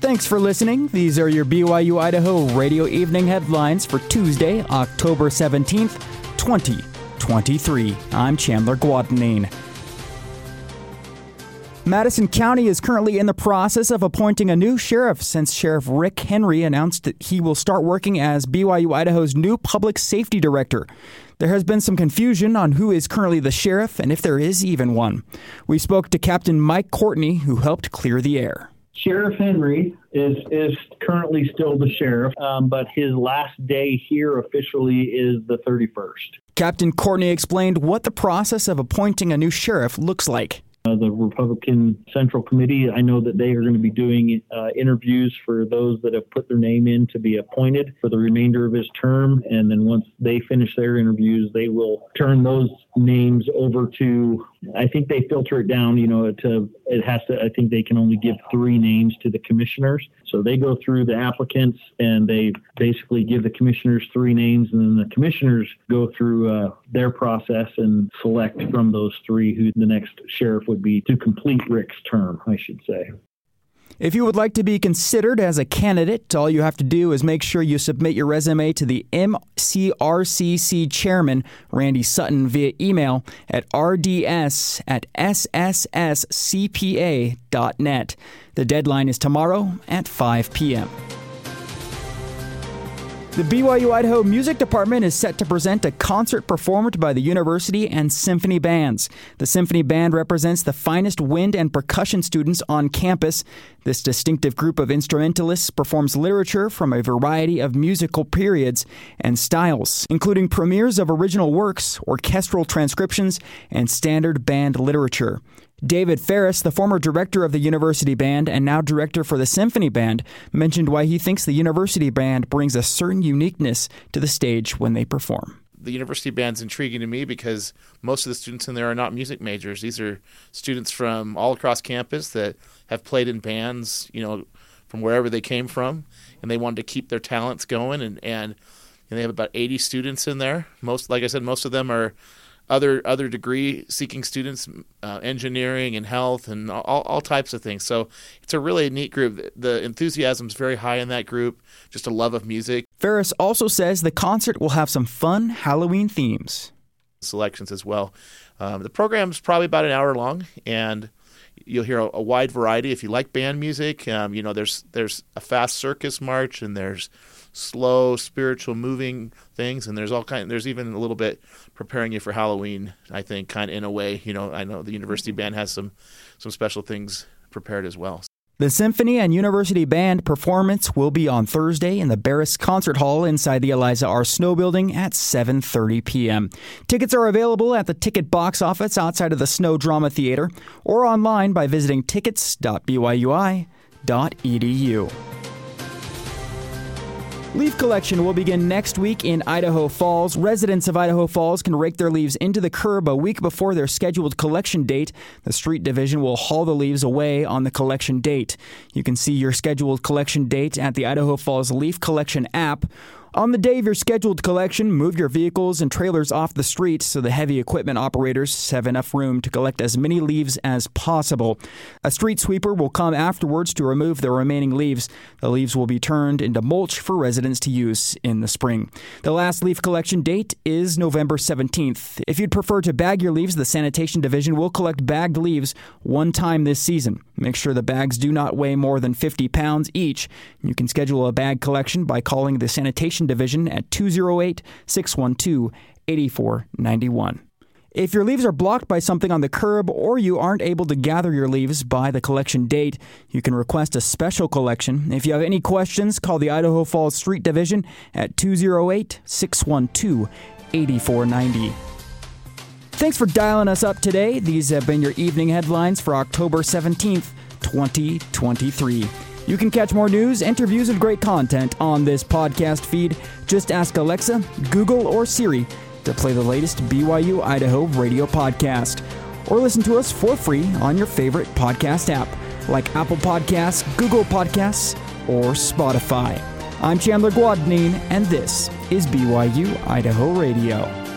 Thanks for listening. These are your BYU Idaho radio evening headlines for Tuesday, October 17th, 2023. I'm Chandler Guadagnine. Madison County is currently in the process of appointing a new sheriff since Sheriff Rick Henry announced that he will start working as BYU Idaho's new public safety director. There has been some confusion on who is currently the sheriff and if there is even one. We spoke to Captain Mike Courtney, who helped clear the air. Sheriff Henry is is currently still the sheriff, um, but his last day here officially is the 31st. Captain Courtney explained what the process of appointing a new sheriff looks like. Uh, the Republican Central Committee, I know that they are going to be doing uh, interviews for those that have put their name in to be appointed for the remainder of his term. And then once they finish their interviews, they will turn those names over to, I think they filter it down, you know, to, it has to, I think they can only give three names to the commissioners. So they go through the applicants and they basically give the commissioners three names, and then the commissioners go through uh, their process and select from those three who the next sheriff would be to complete Rick's term, I should say. If you would like to be considered as a candidate, all you have to do is make sure you submit your resume to the MCRCC chairman, Randy Sutton, via email at rds at ssscpa.net. The deadline is tomorrow at 5 p.m. The BYU Idaho Music Department is set to present a concert performed by the university and symphony bands. The symphony band represents the finest wind and percussion students on campus. This distinctive group of instrumentalists performs literature from a variety of musical periods and styles, including premieres of original works, orchestral transcriptions, and standard band literature. David Ferris, the former director of the university band and now director for the symphony band, mentioned why he thinks the university band brings a certain uniqueness to the stage when they perform. The university band's intriguing to me because most of the students in there are not music majors. These are students from all across campus that have played in bands, you know, from wherever they came from, and they wanted to keep their talents going. And, and, and they have about 80 students in there. Most, like I said, most of them are other other degree seeking students, uh, engineering and health and all, all types of things. So it's a really neat group. The enthusiasm is very high in that group. Just a love of music. Ferris also says the concert will have some fun Halloween themes. Selections as well. Um, the program's probably about an hour long, and you'll hear a, a wide variety. If you like band music, um, you know there's there's a fast circus march and there's slow spiritual moving things. And there's all kind there's even a little bit preparing you for Halloween I think kind of in a way. You know I know the university band has some some special things prepared as well the Symphony and University Band performance will be on Thursday in the Barrus Concert Hall inside the Eliza R. Snow Building at 7:30 p.m. Tickets are available at the ticket box office outside of the Snow Drama Theater or online by visiting tickets.byu.edu. Leaf collection will begin next week in Idaho Falls. Residents of Idaho Falls can rake their leaves into the curb a week before their scheduled collection date. The street division will haul the leaves away on the collection date. You can see your scheduled collection date at the Idaho Falls Leaf Collection app on the day of your scheduled collection, move your vehicles and trailers off the street so the heavy equipment operators have enough room to collect as many leaves as possible. A street sweeper will come afterwards to remove the remaining leaves. The leaves will be turned into mulch for residents to use in the spring. The last leaf collection date is November 17th. If you'd prefer to bag your leaves, the sanitation division will collect bagged leaves one time this season. Make sure the bags do not weigh more than 50 pounds each. You can schedule a bag collection by calling the sanitation Division at 208 612 8491. If your leaves are blocked by something on the curb or you aren't able to gather your leaves by the collection date, you can request a special collection. If you have any questions, call the Idaho Falls Street Division at 208 612 8490. Thanks for dialing us up today. These have been your evening headlines for October 17th, 2023. You can catch more news, interviews, and great content on this podcast feed. Just ask Alexa, Google, or Siri to play the latest BYU Idaho radio podcast. Or listen to us for free on your favorite podcast app like Apple Podcasts, Google Podcasts, or Spotify. I'm Chandler Guadagnine, and this is BYU Idaho Radio.